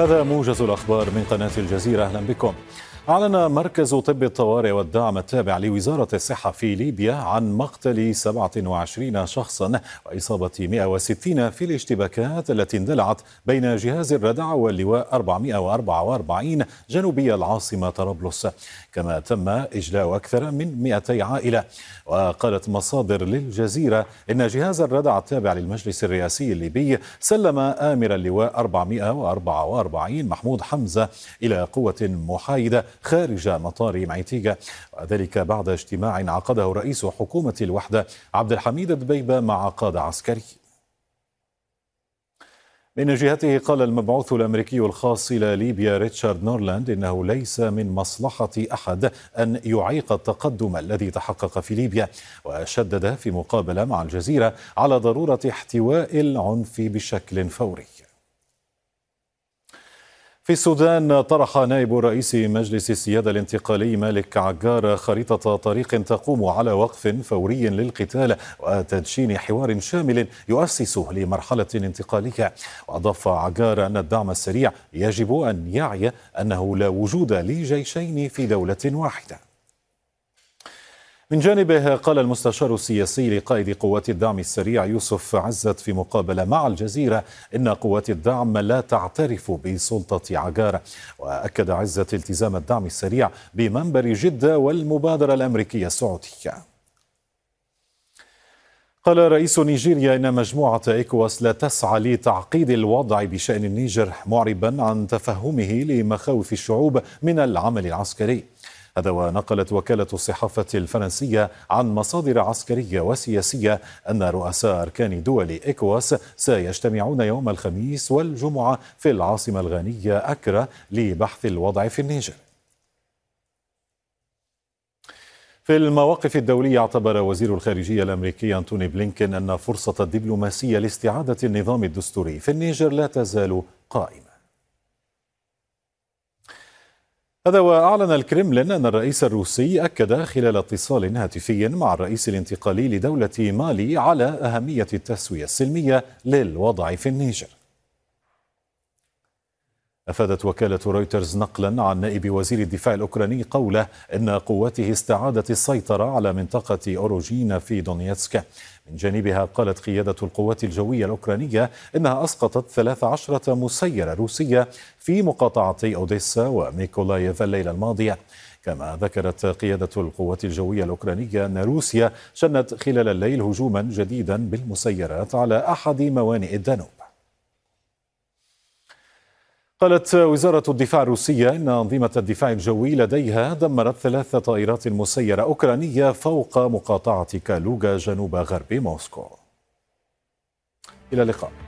هذا موجز الأخبار من قناة الجزيرة أهلا بكم. أعلن مركز طب الطوارئ والدعم التابع لوزارة الصحة في ليبيا عن مقتل 27 شخصا وإصابة 160 في الاشتباكات التي اندلعت بين جهاز الردع واللواء 444 جنوبي العاصمة طرابلس. كما تم إجلاء أكثر من 200 عائلة. وقالت مصادر للجزيرة إن جهاز الردع التابع للمجلس الرئاسي الليبي سلم آمر اللواء 444 محمود حمزة إلى قوة محايدة خارج مطار معيتيغا. وذلك بعد اجتماع عقده رئيس حكومة الوحدة عبد الحميد دبيبة مع قادة عسكري. من جهته قال المبعوث الأمريكي الخاص إلى ليبيا ريتشارد نورلاند إنه ليس من مصلحة أحد أن يعيق التقدم الذي تحقق في ليبيا وشدد في مقابلة مع الجزيرة على ضرورة احتواء العنف بشكل فوري. في السودان طرح نائب رئيس مجلس السيادة الانتقالي مالك عجار خريطة طريق تقوم على وقف فوري للقتال وتدشين حوار شامل يؤسس لمرحلة انتقالية. وأضاف عجار أن الدعم السريع يجب أن يعي أنه لا وجود لجيشين في دولة واحدة. من جانبه قال المستشار السياسي لقائد قوات الدعم السريع يوسف عزت في مقابلة مع الجزيرة إن قوات الدعم لا تعترف بسلطة عجاره وأكد عزت التزام الدعم السريع بمنبر جدة والمبادرة الأمريكية السعودية. قال رئيس نيجيريا إن مجموعة إيكواس لا تسعى لتعقيد الوضع بشأن النيجر معربا عن تفهمه لمخاوف الشعوب من العمل العسكري. هذا ونقلت وكالة الصحافة الفرنسية عن مصادر عسكرية وسياسية أن رؤساء أركان دول إيكواس سيجتمعون يوم الخميس والجمعة في العاصمة الغانية أكرا لبحث الوضع في النيجر. في المواقف الدولية اعتبر وزير الخارجية الأمريكي أنتوني بلينكين أن فرصة الدبلوماسية لاستعادة النظام الدستوري في النيجر لا تزال قائمة. هذا وأعلن الكرملين أن الرئيس الروسي أكد خلال اتصال هاتفي مع الرئيس الانتقالي لدولة مالي على أهمية التسوية السلمية للوضع في النيجر. أفادت وكالة رويترز نقلا عن نائب وزير الدفاع الأوكراني قوله إن قواته استعادت السيطرة على منطقة أوروجين في دونيتسك. من جانبها قالت قيادة القوات الجوية الأوكرانية إنها أسقطت 13 مسيرة روسية في مقاطعتي أوديسا وميكولايف الليلة الماضية. كما ذكرت قيادة القوات الجوية الأوكرانية أن روسيا شنت خلال الليل هجوما جديدا بالمسيرات على أحد موانئ الدانوب. قالت وزارة الدفاع الروسية إن أنظمة الدفاع الجوي لديها دمرت ثلاث طائرات مسيرة أوكرانية فوق مقاطعة كالوغا جنوب غرب موسكو. إلى اللقاء.